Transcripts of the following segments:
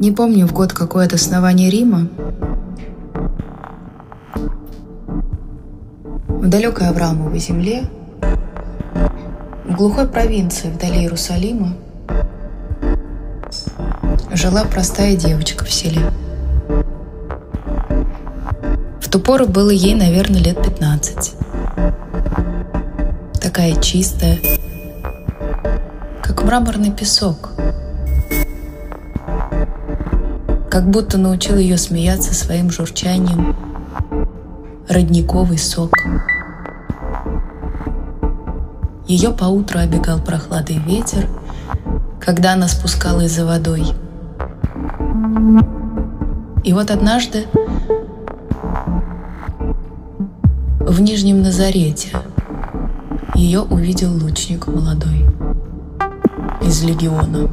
Не помню в год какое от основания Рима. В далекой Авраамовой земле, в глухой провинции вдали Иерусалима, жила простая девочка в селе. Ту пору было ей, наверное, лет 15. Такая чистая, как мраморный песок – как будто научил ее смеяться своим журчанием. Родниковый сок. Ее поутру обегал прохладный ветер, когда она спускалась за водой. И вот однажды в Нижнем Назарете ее увидел лучник молодой из легиона.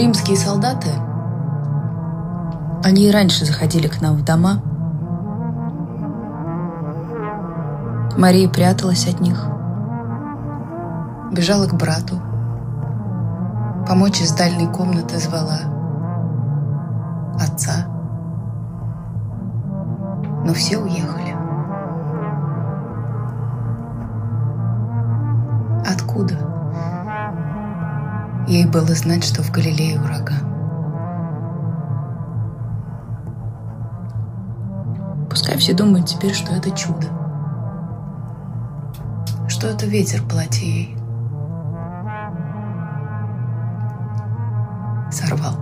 Римские солдаты, они и раньше заходили к нам в дома. Мария пряталась от них, бежала к брату, помочь из дальней комнаты звала отца. Но все уехали. Откуда? Ей было знать, что в Галилее ураган. Пускай все думают теперь, что это чудо. Что это ветер платье ей. Сорвал.